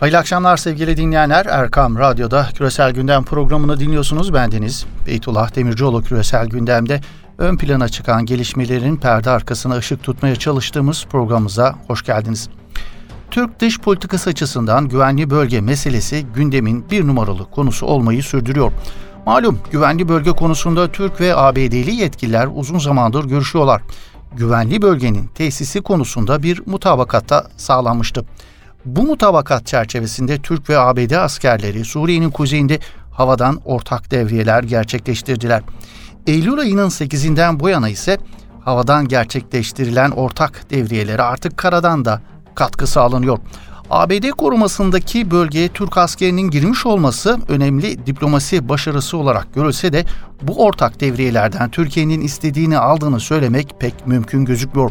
Hayırlı akşamlar sevgili dinleyenler. Erkam Radyo'da Küresel Gündem programını dinliyorsunuz. Bendeniz Beytullah Demircioğlu Küresel Gündem'de ön plana çıkan gelişmelerin perde arkasına ışık tutmaya çalıştığımız programımıza hoş geldiniz. Türk dış politikası açısından güvenli bölge meselesi gündemin bir numaralı konusu olmayı sürdürüyor. Malum güvenli bölge konusunda Türk ve ABD'li yetkililer uzun zamandır görüşüyorlar. Güvenli bölgenin tesisi konusunda bir mutabakatta sağlanmıştı. Bu mutabakat çerçevesinde Türk ve ABD askerleri Suriye'nin kuzeyinde havadan ortak devriyeler gerçekleştirdiler. Eylül ayının 8'inden bu yana ise havadan gerçekleştirilen ortak devriyelere artık karadan da katkı sağlanıyor. ABD korumasındaki bölgeye Türk askerinin girmiş olması önemli diplomasi başarısı olarak görülse de bu ortak devriyelerden Türkiye'nin istediğini aldığını söylemek pek mümkün gözükmüyor.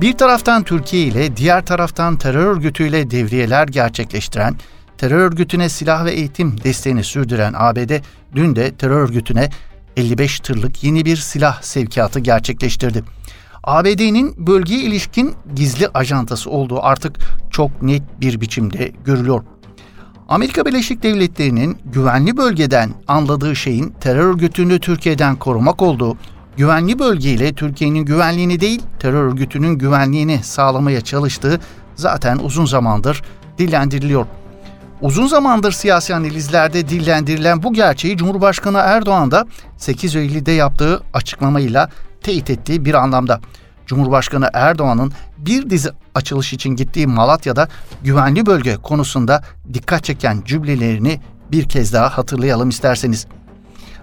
Bir taraftan Türkiye ile diğer taraftan terör örgütüyle devriyeler gerçekleştiren, terör örgütüne silah ve eğitim desteğini sürdüren ABD dün de terör örgütüne 55 tırlık yeni bir silah sevkiyatı gerçekleştirdi. ABD'nin bölgeye ilişkin gizli ajantası olduğu artık çok net bir biçimde görülüyor. Amerika Birleşik Devletleri'nin güvenli bölgeden anladığı şeyin terör örgütünü Türkiye'den korumak olduğu, güvenli bölgeyle Türkiye'nin güvenliğini değil, terör örgütünün güvenliğini sağlamaya çalıştığı zaten uzun zamandır dillendiriliyor. Uzun zamandır siyasi analizlerde dillendirilen bu gerçeği Cumhurbaşkanı Erdoğan da 8 Eylül'de yaptığı açıklamayla teyit ettiği bir anlamda. Cumhurbaşkanı Erdoğan'ın bir dizi açılış için gittiği Malatya'da güvenli bölge konusunda dikkat çeken cümlelerini bir kez daha hatırlayalım isterseniz.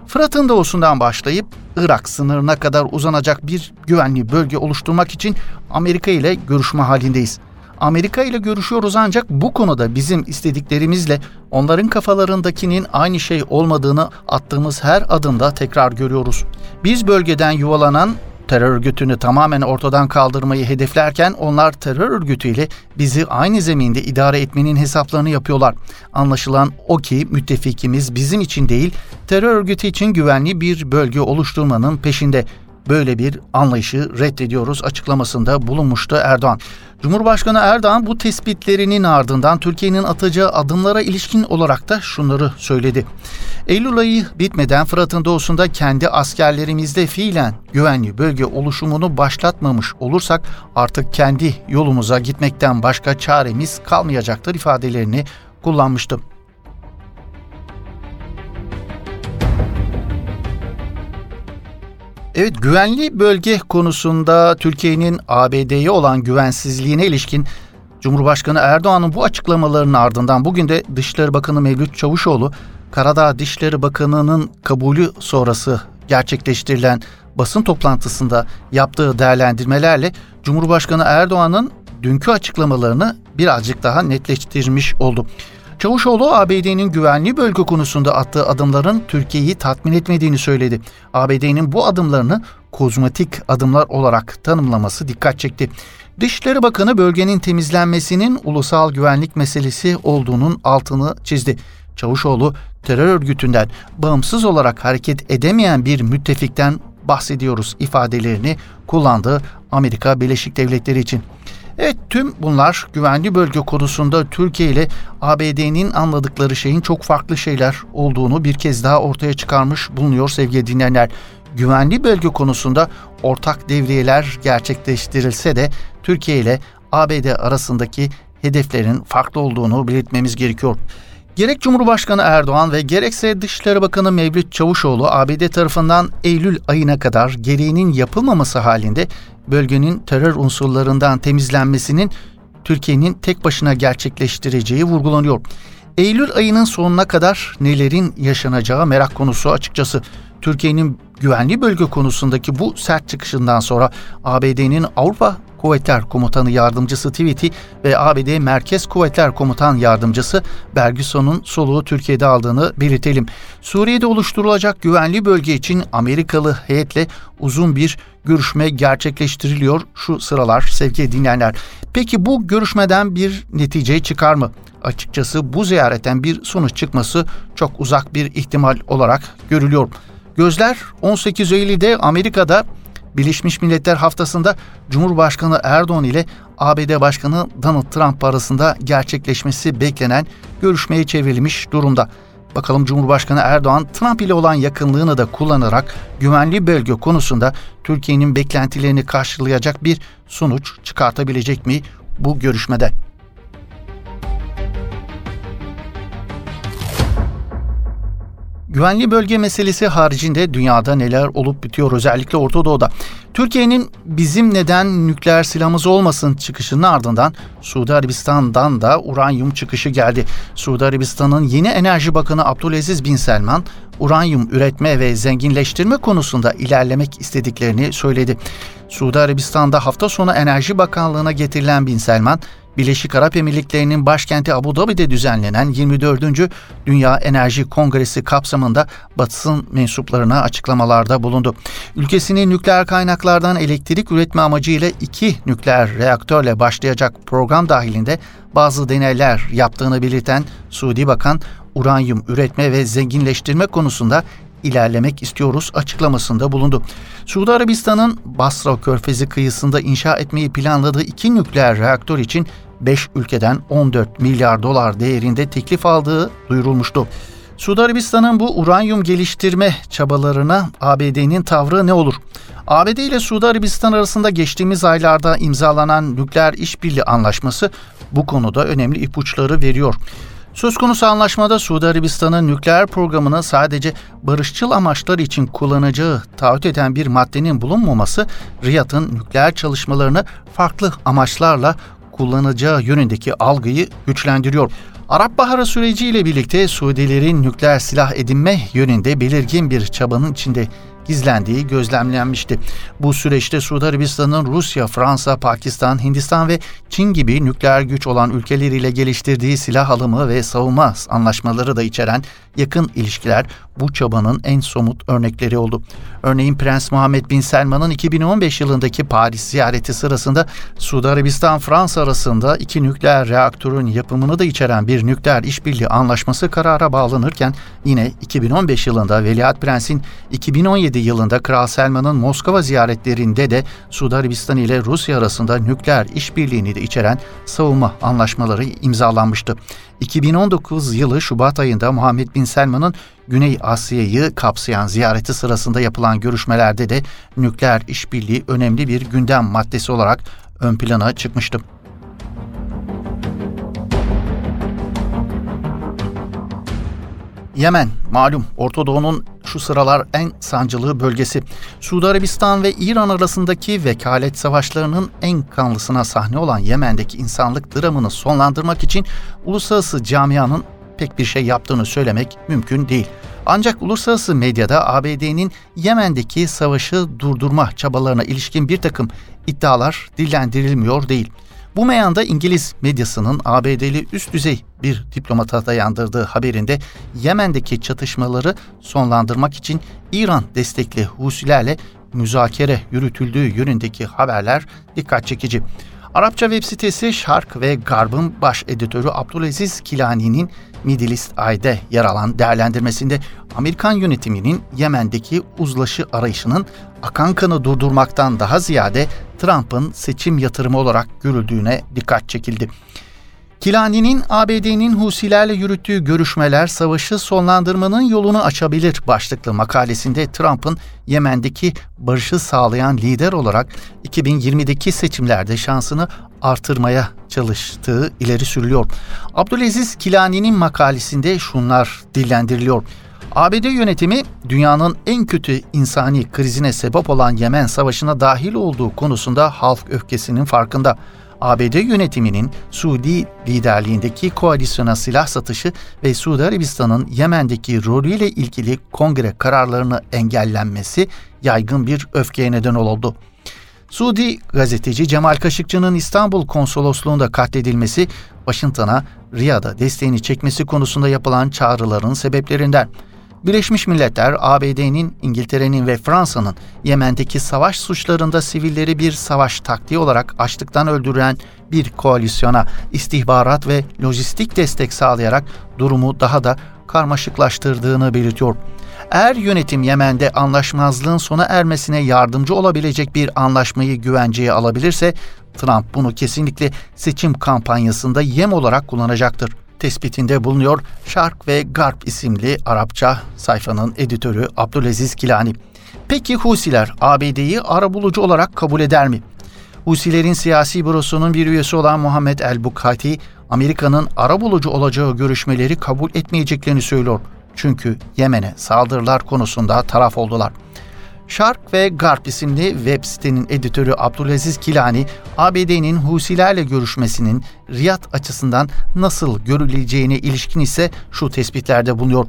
Fırat'ın doğusundan başlayıp Irak sınırına kadar uzanacak bir güvenli bölge oluşturmak için Amerika ile görüşme halindeyiz. Amerika ile görüşüyoruz ancak bu konuda bizim istediklerimizle onların kafalarındakinin aynı şey olmadığını attığımız her adımda tekrar görüyoruz. Biz bölgeden yuvalanan terör örgütünü tamamen ortadan kaldırmayı hedeflerken onlar terör örgütüyle bizi aynı zeminde idare etmenin hesaplarını yapıyorlar. Anlaşılan o ki müttefikimiz bizim için değil, terör örgütü için güvenli bir bölge oluşturmanın peşinde böyle bir anlayışı reddediyoruz açıklamasında bulunmuştu Erdoğan. Cumhurbaşkanı Erdoğan bu tespitlerinin ardından Türkiye'nin atacağı adımlara ilişkin olarak da şunları söyledi. Eylül ayı bitmeden Fırat'ın doğusunda kendi askerlerimizde fiilen güvenli bölge oluşumunu başlatmamış olursak artık kendi yolumuza gitmekten başka çaremiz kalmayacaktır ifadelerini kullanmıştı. Evet güvenli bölge konusunda Türkiye'nin ABD'ye olan güvensizliğine ilişkin Cumhurbaşkanı Erdoğan'ın bu açıklamalarının ardından bugün de Dışişleri Bakanı Mevlüt Çavuşoğlu Karadağ Dışişleri Bakanı'nın kabulü sonrası gerçekleştirilen basın toplantısında yaptığı değerlendirmelerle Cumhurbaşkanı Erdoğan'ın dünkü açıklamalarını birazcık daha netleştirmiş oldu. Çavuşoğlu ABD'nin güvenli bölge konusunda attığı adımların Türkiye'yi tatmin etmediğini söyledi. ABD'nin bu adımlarını kozmetik adımlar olarak tanımlaması dikkat çekti. Dışişleri Bakanı bölgenin temizlenmesinin ulusal güvenlik meselesi olduğunun altını çizdi. Çavuşoğlu terör örgütünden bağımsız olarak hareket edemeyen bir müttefikten bahsediyoruz ifadelerini kullandı Amerika Birleşik Devletleri için. Evet tüm bunlar güvenli bölge konusunda Türkiye ile ABD'nin anladıkları şeyin çok farklı şeyler olduğunu bir kez daha ortaya çıkarmış bulunuyor sevgili dinleyenler. Güvenli bölge konusunda ortak devriyeler gerçekleştirilse de Türkiye ile ABD arasındaki hedeflerin farklı olduğunu belirtmemiz gerekiyor. Gerek Cumhurbaşkanı Erdoğan ve gerekse Dışişleri Bakanı Mevlüt Çavuşoğlu ABD tarafından Eylül ayına kadar gereğinin yapılmaması halinde bölgenin terör unsurlarından temizlenmesinin Türkiye'nin tek başına gerçekleştireceği vurgulanıyor. Eylül ayının sonuna kadar nelerin yaşanacağı merak konusu açıkçası. Türkiye'nin güvenli bölge konusundaki bu sert çıkışından sonra ABD'nin Avrupa Kuvvetler Komutanı Yardımcısı Tweety ve ABD Merkez Kuvvetler Komutan Yardımcısı Berguson'un soluğu Türkiye'de aldığını belirtelim. Suriye'de oluşturulacak güvenli bölge için Amerikalı heyetle uzun bir görüşme gerçekleştiriliyor şu sıralar sevgili dinleyenler. Peki bu görüşmeden bir netice çıkar mı? Açıkçası bu ziyaretten bir sonuç çıkması çok uzak bir ihtimal olarak görülüyor. Gözler 18 Eylül'de Amerika'da Birleşmiş Milletler haftasında Cumhurbaşkanı Erdoğan ile ABD Başkanı Donald Trump arasında gerçekleşmesi beklenen görüşmeye çevrilmiş durumda. Bakalım Cumhurbaşkanı Erdoğan Trump ile olan yakınlığını da kullanarak güvenli bölge konusunda Türkiye'nin beklentilerini karşılayacak bir sonuç çıkartabilecek mi bu görüşmede? Güvenli bölge meselesi haricinde dünyada neler olup bitiyor özellikle Orta Doğu'da. Türkiye'nin bizim neden nükleer silahımız olmasın çıkışının ardından Suudi Arabistan'dan da uranyum çıkışı geldi. Suudi Arabistan'ın yeni Enerji Bakanı Abdülaziz Bin Selman uranyum üretme ve zenginleştirme konusunda ilerlemek istediklerini söyledi. Suudi Arabistan'da hafta sonu Enerji Bakanlığı'na getirilen Bin Selman, Birleşik Arap Emirlikleri'nin başkenti Abu Dhabi'de düzenlenen 24. Dünya Enerji Kongresi kapsamında basın mensuplarına açıklamalarda bulundu. Ülkesinin nükleer kaynaklardan elektrik üretme amacıyla iki nükleer reaktörle başlayacak program dahilinde bazı deneyler yaptığını belirten Suudi Bakan, uranyum üretme ve zenginleştirme konusunda ilerlemek istiyoruz açıklamasında bulundu. Suudi Arabistan'ın Basra Körfezi kıyısında inşa etmeyi planladığı iki nükleer reaktör için 5 ülkeden 14 milyar dolar değerinde teklif aldığı duyurulmuştu. Suudi Arabistan'ın bu uranyum geliştirme çabalarına ABD'nin tavrı ne olur? ABD ile Suudi Arabistan arasında geçtiğimiz aylarda imzalanan nükleer işbirliği anlaşması bu konuda önemli ipuçları veriyor. Söz konusu anlaşmada Suudi Arabistan'ın nükleer programını sadece barışçıl amaçlar için kullanacağı taahhüt eden bir maddenin bulunmaması, Riyad'ın nükleer çalışmalarını farklı amaçlarla kullanacağı yönündeki algıyı güçlendiriyor. Arap Baharı süreciyle birlikte Suudilerin nükleer silah edinme yönünde belirgin bir çabanın içinde gizlendiği gözlemlenmişti. Bu süreçte Suudi Arabistan'ın Rusya, Fransa, Pakistan, Hindistan ve Çin gibi nükleer güç olan ülkeleriyle geliştirdiği silah alımı ve savunma anlaşmaları da içeren yakın ilişkiler bu çabanın en somut örnekleri oldu. Örneğin Prens Muhammed Bin Selman'ın 2015 yılındaki Paris ziyareti sırasında Suudi Arabistan-Fransa arasında iki nükleer reaktörün yapımını da içeren bir nükleer işbirliği anlaşması karara bağlanırken yine 2015 yılında Veliaht Prens'in 2017 yılında Kral Selman'ın Moskova ziyaretlerinde de Suudi Arabistan ile Rusya arasında nükleer işbirliğini de içeren savunma anlaşmaları imzalanmıştı. 2019 yılı Şubat ayında Muhammed Bin Selman'ın Güney Asya'yı kapsayan ziyareti sırasında yapılan görüşmelerde de nükleer işbirliği önemli bir gündem maddesi olarak ön plana çıkmıştı. Yemen malum Orta Doğu'nun şu sıralar en sancılı bölgesi. Suudi Arabistan ve İran arasındaki vekalet savaşlarının en kanlısına sahne olan Yemen'deki insanlık dramını sonlandırmak için uluslararası camianın pek bir şey yaptığını söylemek mümkün değil. Ancak uluslararası medyada ABD'nin Yemen'deki savaşı durdurma çabalarına ilişkin bir takım iddialar dillendirilmiyor değil. Bu meyanda İngiliz medyasının ABD'li üst düzey bir diplomata dayandırdığı haberinde Yemen'deki çatışmaları sonlandırmak için İran destekli Husilerle müzakere yürütüldüğü yönündeki haberler dikkat çekici. Arapça web sitesi Şark ve Garb'ın baş editörü Abdülaziz Kilani'nin Middle East Eye'de yer alan değerlendirmesinde Amerikan yönetiminin Yemen'deki uzlaşı arayışının akan kanı durdurmaktan daha ziyade Trump'ın seçim yatırımı olarak görüldüğüne dikkat çekildi. Kilani'nin ABD'nin Husilerle yürüttüğü görüşmeler savaşı sonlandırmanın yolunu açabilir başlıklı makalesinde Trump'ın Yemen'deki barışı sağlayan lider olarak 2020'deki seçimlerde şansını artırmaya çalıştığı ileri sürülüyor. Abdülaziz Kilani'nin makalesinde şunlar dillendiriliyor. ABD yönetimi dünyanın en kötü insani krizine sebep olan Yemen Savaşı'na dahil olduğu konusunda halk öfkesinin farkında. ABD yönetiminin Suudi liderliğindeki koalisyona silah satışı ve Suudi Arabistan'ın Yemen'deki rolüyle ilgili kongre kararlarını engellenmesi yaygın bir öfkeye neden oldu. Suudi gazeteci Cemal Kaşıkçı'nın İstanbul konsolosluğunda katledilmesi, Washington'a Riyad'a desteğini çekmesi konusunda yapılan çağrıların sebeplerinden. Birleşmiş Milletler, ABD'nin, İngiltere'nin ve Fransa'nın Yemen'deki savaş suçlarında sivilleri bir savaş taktiği olarak açlıktan öldüren bir koalisyona istihbarat ve lojistik destek sağlayarak durumu daha da karmaşıklaştırdığını belirtiyor. Eğer yönetim Yemen'de anlaşmazlığın sona ermesine yardımcı olabilecek bir anlaşmayı güvenceye alabilirse Trump bunu kesinlikle seçim kampanyasında yem olarak kullanacaktır. Tespitinde bulunuyor Şark ve Garp isimli Arapça sayfanın editörü Abdülaziz Kilani. Peki Husiler ABD'yi arabulucu olarak kabul eder mi? Husilerin siyasi bürosunun bir üyesi olan Muhammed El-Bukhati, Amerika'nın arabulucu olacağı görüşmeleri kabul etmeyeceklerini söylüyor. Çünkü Yemen'e saldırılar konusunda taraf oldular. Şark ve Garp isimli web sitenin editörü Abdülaziz Kilani, ABD'nin Husilerle görüşmesinin Riyad açısından nasıl görüleceğine ilişkin ise şu tespitlerde bulunuyor.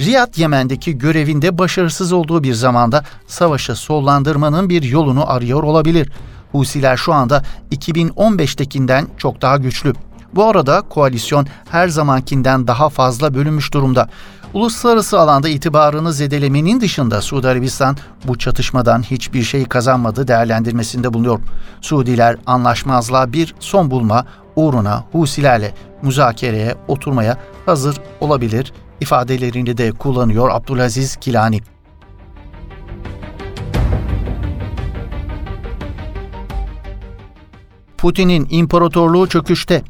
Riyad Yemen'deki görevinde başarısız olduğu bir zamanda savaşı sollandırmanın bir yolunu arıyor olabilir. Husiler şu anda 2015'tekinden çok daha güçlü. Bu arada koalisyon her zamankinden daha fazla bölünmüş durumda. Uluslararası alanda itibarını zedelemenin dışında Suudi Arabistan bu çatışmadan hiçbir şey kazanmadı değerlendirmesinde bulunuyor. Suudiler anlaşmazlığa bir son bulma uğruna Husilerle müzakereye oturmaya hazır olabilir ifadelerini de kullanıyor Abdülaziz Kilani. Putin'in imparatorluğu çöküşte.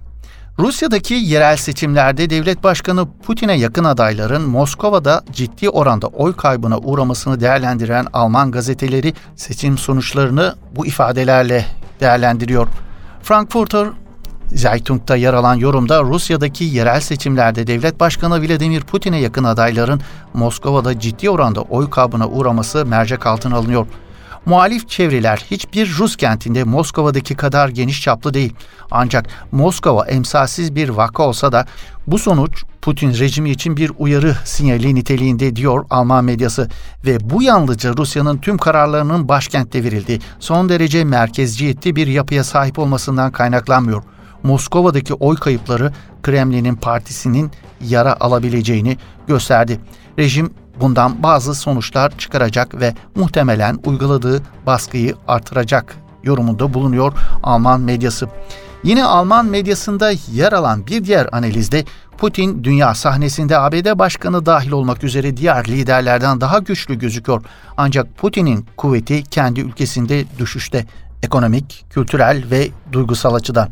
Rusya'daki yerel seçimlerde devlet başkanı Putin'e yakın adayların Moskova'da ciddi oranda oy kaybına uğramasını değerlendiren Alman gazeteleri seçim sonuçlarını bu ifadelerle değerlendiriyor. Frankfurter Zaytung'da yer alan yorumda Rusya'daki yerel seçimlerde devlet başkanı Vladimir Putin'e yakın adayların Moskova'da ciddi oranda oy kaybına uğraması mercek altına alınıyor. Muhalif çevreler hiçbir Rus kentinde Moskova'daki kadar geniş çaplı değil. Ancak Moskova emsalsiz bir vaka olsa da bu sonuç Putin rejimi için bir uyarı sinyali niteliğinde diyor Alman medyası ve bu yalnızca Rusya'nın tüm kararlarının başkentte verildiği son derece merkezciyetli bir yapıya sahip olmasından kaynaklanmıyor. Moskova'daki oy kayıpları Kremlin'in partisinin yara alabileceğini gösterdi. Rejim bundan bazı sonuçlar çıkaracak ve muhtemelen uyguladığı baskıyı artıracak yorumunda bulunuyor Alman medyası. Yine Alman medyasında yer alan bir diğer analizde Putin dünya sahnesinde ABD başkanı dahil olmak üzere diğer liderlerden daha güçlü gözüküyor. Ancak Putin'in kuvveti kendi ülkesinde düşüşte ekonomik, kültürel ve duygusal açıdan.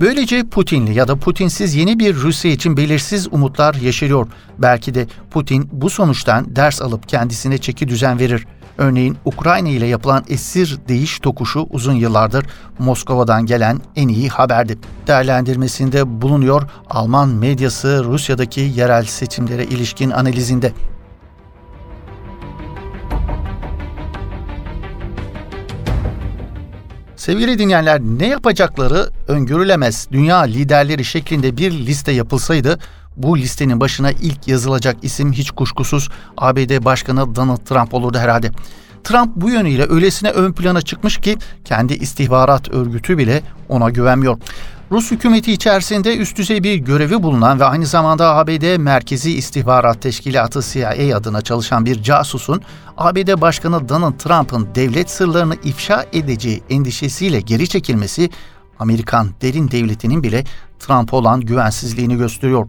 Böylece Putinli ya da Putinsiz yeni bir Rusya için belirsiz umutlar yeşeriyor. Belki de Putin bu sonuçtan ders alıp kendisine çeki düzen verir. Örneğin Ukrayna ile yapılan esir değiş tokuşu uzun yıllardır Moskova'dan gelen en iyi haberdi. Değerlendirmesinde bulunuyor Alman medyası Rusya'daki yerel seçimlere ilişkin analizinde. Sevgili dinleyenler ne yapacakları öngörülemez. Dünya liderleri şeklinde bir liste yapılsaydı bu listenin başına ilk yazılacak isim hiç kuşkusuz ABD Başkanı Donald Trump olurdu herhalde. Trump bu yönüyle öylesine ön plana çıkmış ki kendi istihbarat örgütü bile ona güvenmiyor. Rus hükümeti içerisinde üst düzey bir görevi bulunan ve aynı zamanda ABD Merkezi İstihbarat Teşkilatı CIA adına çalışan bir casusun ABD Başkanı Donald Trump'ın devlet sırlarını ifşa edeceği endişesiyle geri çekilmesi Amerikan derin devletinin bile Trump'a olan güvensizliğini gösteriyor.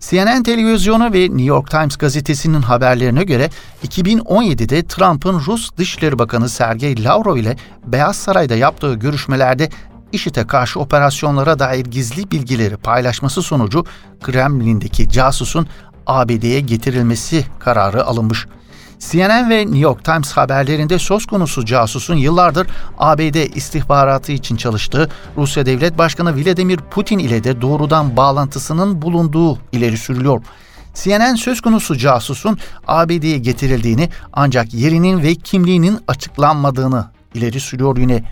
CNN televizyonu ve New York Times gazetesinin haberlerine göre 2017'de Trump'ın Rus Dışişleri Bakanı Sergey Lavrov ile Beyaz Saray'da yaptığı görüşmelerde IŞİD'e karşı operasyonlara dair gizli bilgileri paylaşması sonucu Kremlin'deki casusun ABD'ye getirilmesi kararı alınmış. CNN ve New York Times haberlerinde söz konusu casusun yıllardır ABD istihbaratı için çalıştığı Rusya Devlet Başkanı Vladimir Putin ile de doğrudan bağlantısının bulunduğu ileri sürülüyor. CNN söz konusu casusun ABD'ye getirildiğini ancak yerinin ve kimliğinin açıklanmadığını ileri sürüyor yine.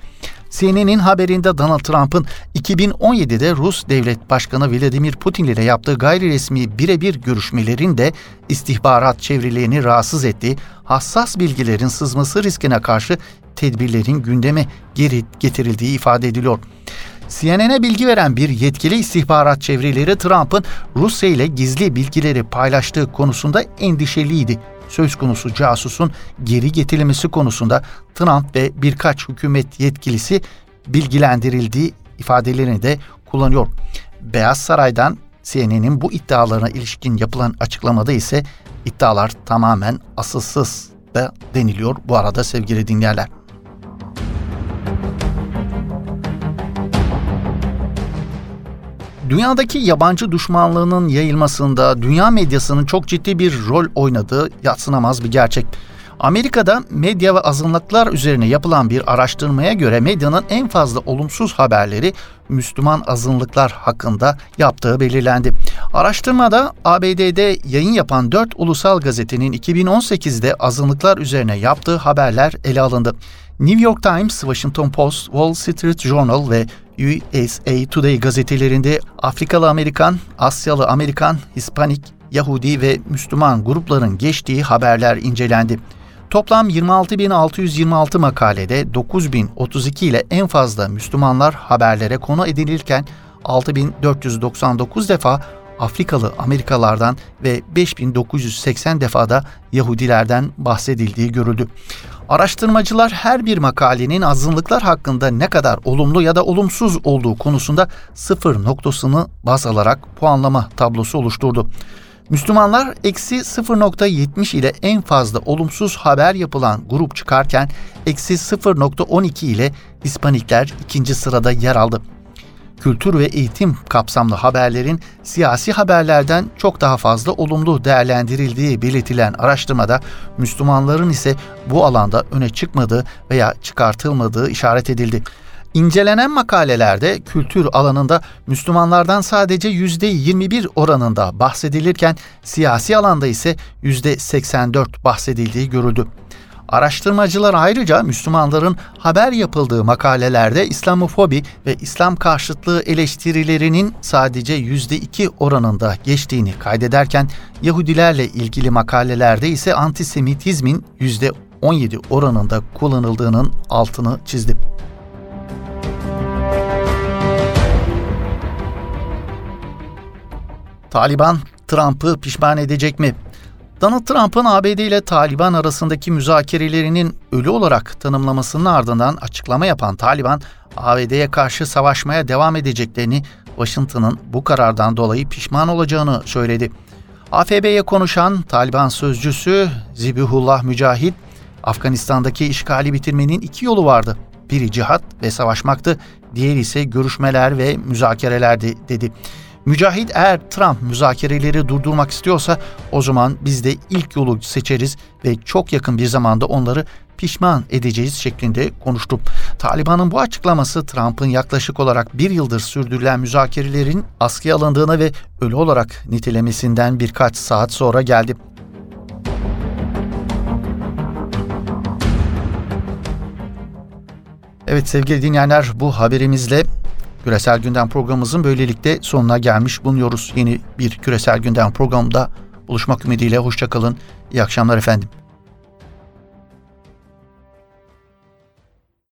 CNN'in haberinde Donald Trump'ın 2017'de Rus Devlet Başkanı Vladimir Putin ile yaptığı gayri resmi birebir görüşmelerin de istihbarat çevrelerini rahatsız ettiği, hassas bilgilerin sızması riskine karşı tedbirlerin gündeme geri getirildiği ifade ediliyor. CNN'e bilgi veren bir yetkili istihbarat çevreleri Trump'ın Rusya ile gizli bilgileri paylaştığı konusunda endişeliydi söz konusu casusun geri getirilmesi konusunda Trump ve birkaç hükümet yetkilisi bilgilendirildiği ifadelerini de kullanıyor. Beyaz Saray'dan CNN'in bu iddialarına ilişkin yapılan açıklamada ise iddialar tamamen asılsız da deniliyor bu arada sevgili dinleyenler. Dünyadaki yabancı düşmanlığının yayılmasında dünya medyasının çok ciddi bir rol oynadığı yatsınamaz bir gerçek. Amerika'da medya ve azınlıklar üzerine yapılan bir araştırmaya göre medyanın en fazla olumsuz haberleri Müslüman azınlıklar hakkında yaptığı belirlendi. Araştırmada ABD'de yayın yapan 4 ulusal gazetenin 2018'de azınlıklar üzerine yaptığı haberler ele alındı. New York Times, Washington Post, Wall Street Journal ve USA Today gazetelerinde Afrikalı Amerikan, Asyalı Amerikan, Hispanik, Yahudi ve Müslüman grupların geçtiği haberler incelendi. Toplam 26.626 makalede 9.032 ile en fazla Müslümanlar haberlere konu edilirken 6.499 defa Afrikalı Amerikalardan ve 5980 defada Yahudilerden bahsedildiği görüldü. Araştırmacılar her bir makalenin azınlıklar hakkında ne kadar olumlu ya da olumsuz olduğu konusunda sıfır noktasını baz alarak puanlama tablosu oluşturdu. Müslümanlar eksi 0.70 ile en fazla olumsuz haber yapılan grup çıkarken eksi 0.12 ile Hispanikler ikinci sırada yer aldı. Kültür ve eğitim kapsamlı haberlerin siyasi haberlerden çok daha fazla olumlu değerlendirildiği belirtilen araştırmada Müslümanların ise bu alanda öne çıkmadığı veya çıkartılmadığı işaret edildi. İncelenen makalelerde kültür alanında Müslümanlardan sadece %21 oranında bahsedilirken siyasi alanda ise %84 bahsedildiği görüldü. Araştırmacılar ayrıca Müslümanların haber yapıldığı makalelerde İslamofobi ve İslam karşıtlığı eleştirilerinin sadece %2 oranında geçtiğini kaydederken Yahudilerle ilgili makalelerde ise antisemitizmin %17 oranında kullanıldığının altını çizdi. Taliban Trump'ı pişman edecek mi? Donald Trump'ın ABD ile Taliban arasındaki müzakerelerinin ölü olarak tanımlamasının ardından açıklama yapan Taliban, ABD'ye karşı savaşmaya devam edeceklerini, Washington'ın bu karardan dolayı pişman olacağını söyledi. AFB'ye konuşan Taliban sözcüsü Zibihullah Mücahit, Afganistan'daki işgali bitirmenin iki yolu vardı. Biri cihat ve savaşmaktı, diğeri ise görüşmeler ve müzakerelerdi dedi. Mücahit eğer Trump müzakereleri durdurmak istiyorsa o zaman biz de ilk yolu seçeriz ve çok yakın bir zamanda onları pişman edeceğiz şeklinde konuştu. Taliban'ın bu açıklaması Trump'ın yaklaşık olarak bir yıldır sürdürülen müzakerelerin askıya alındığına ve ölü olarak nitelemesinden birkaç saat sonra geldi. Evet sevgili dinleyenler bu haberimizle Küresel Gündem programımızın böylelikle sonuna gelmiş bulunuyoruz. Yeni bir Küresel Gündem programında buluşmak ümidiyle hoşçakalın. İyi akşamlar efendim.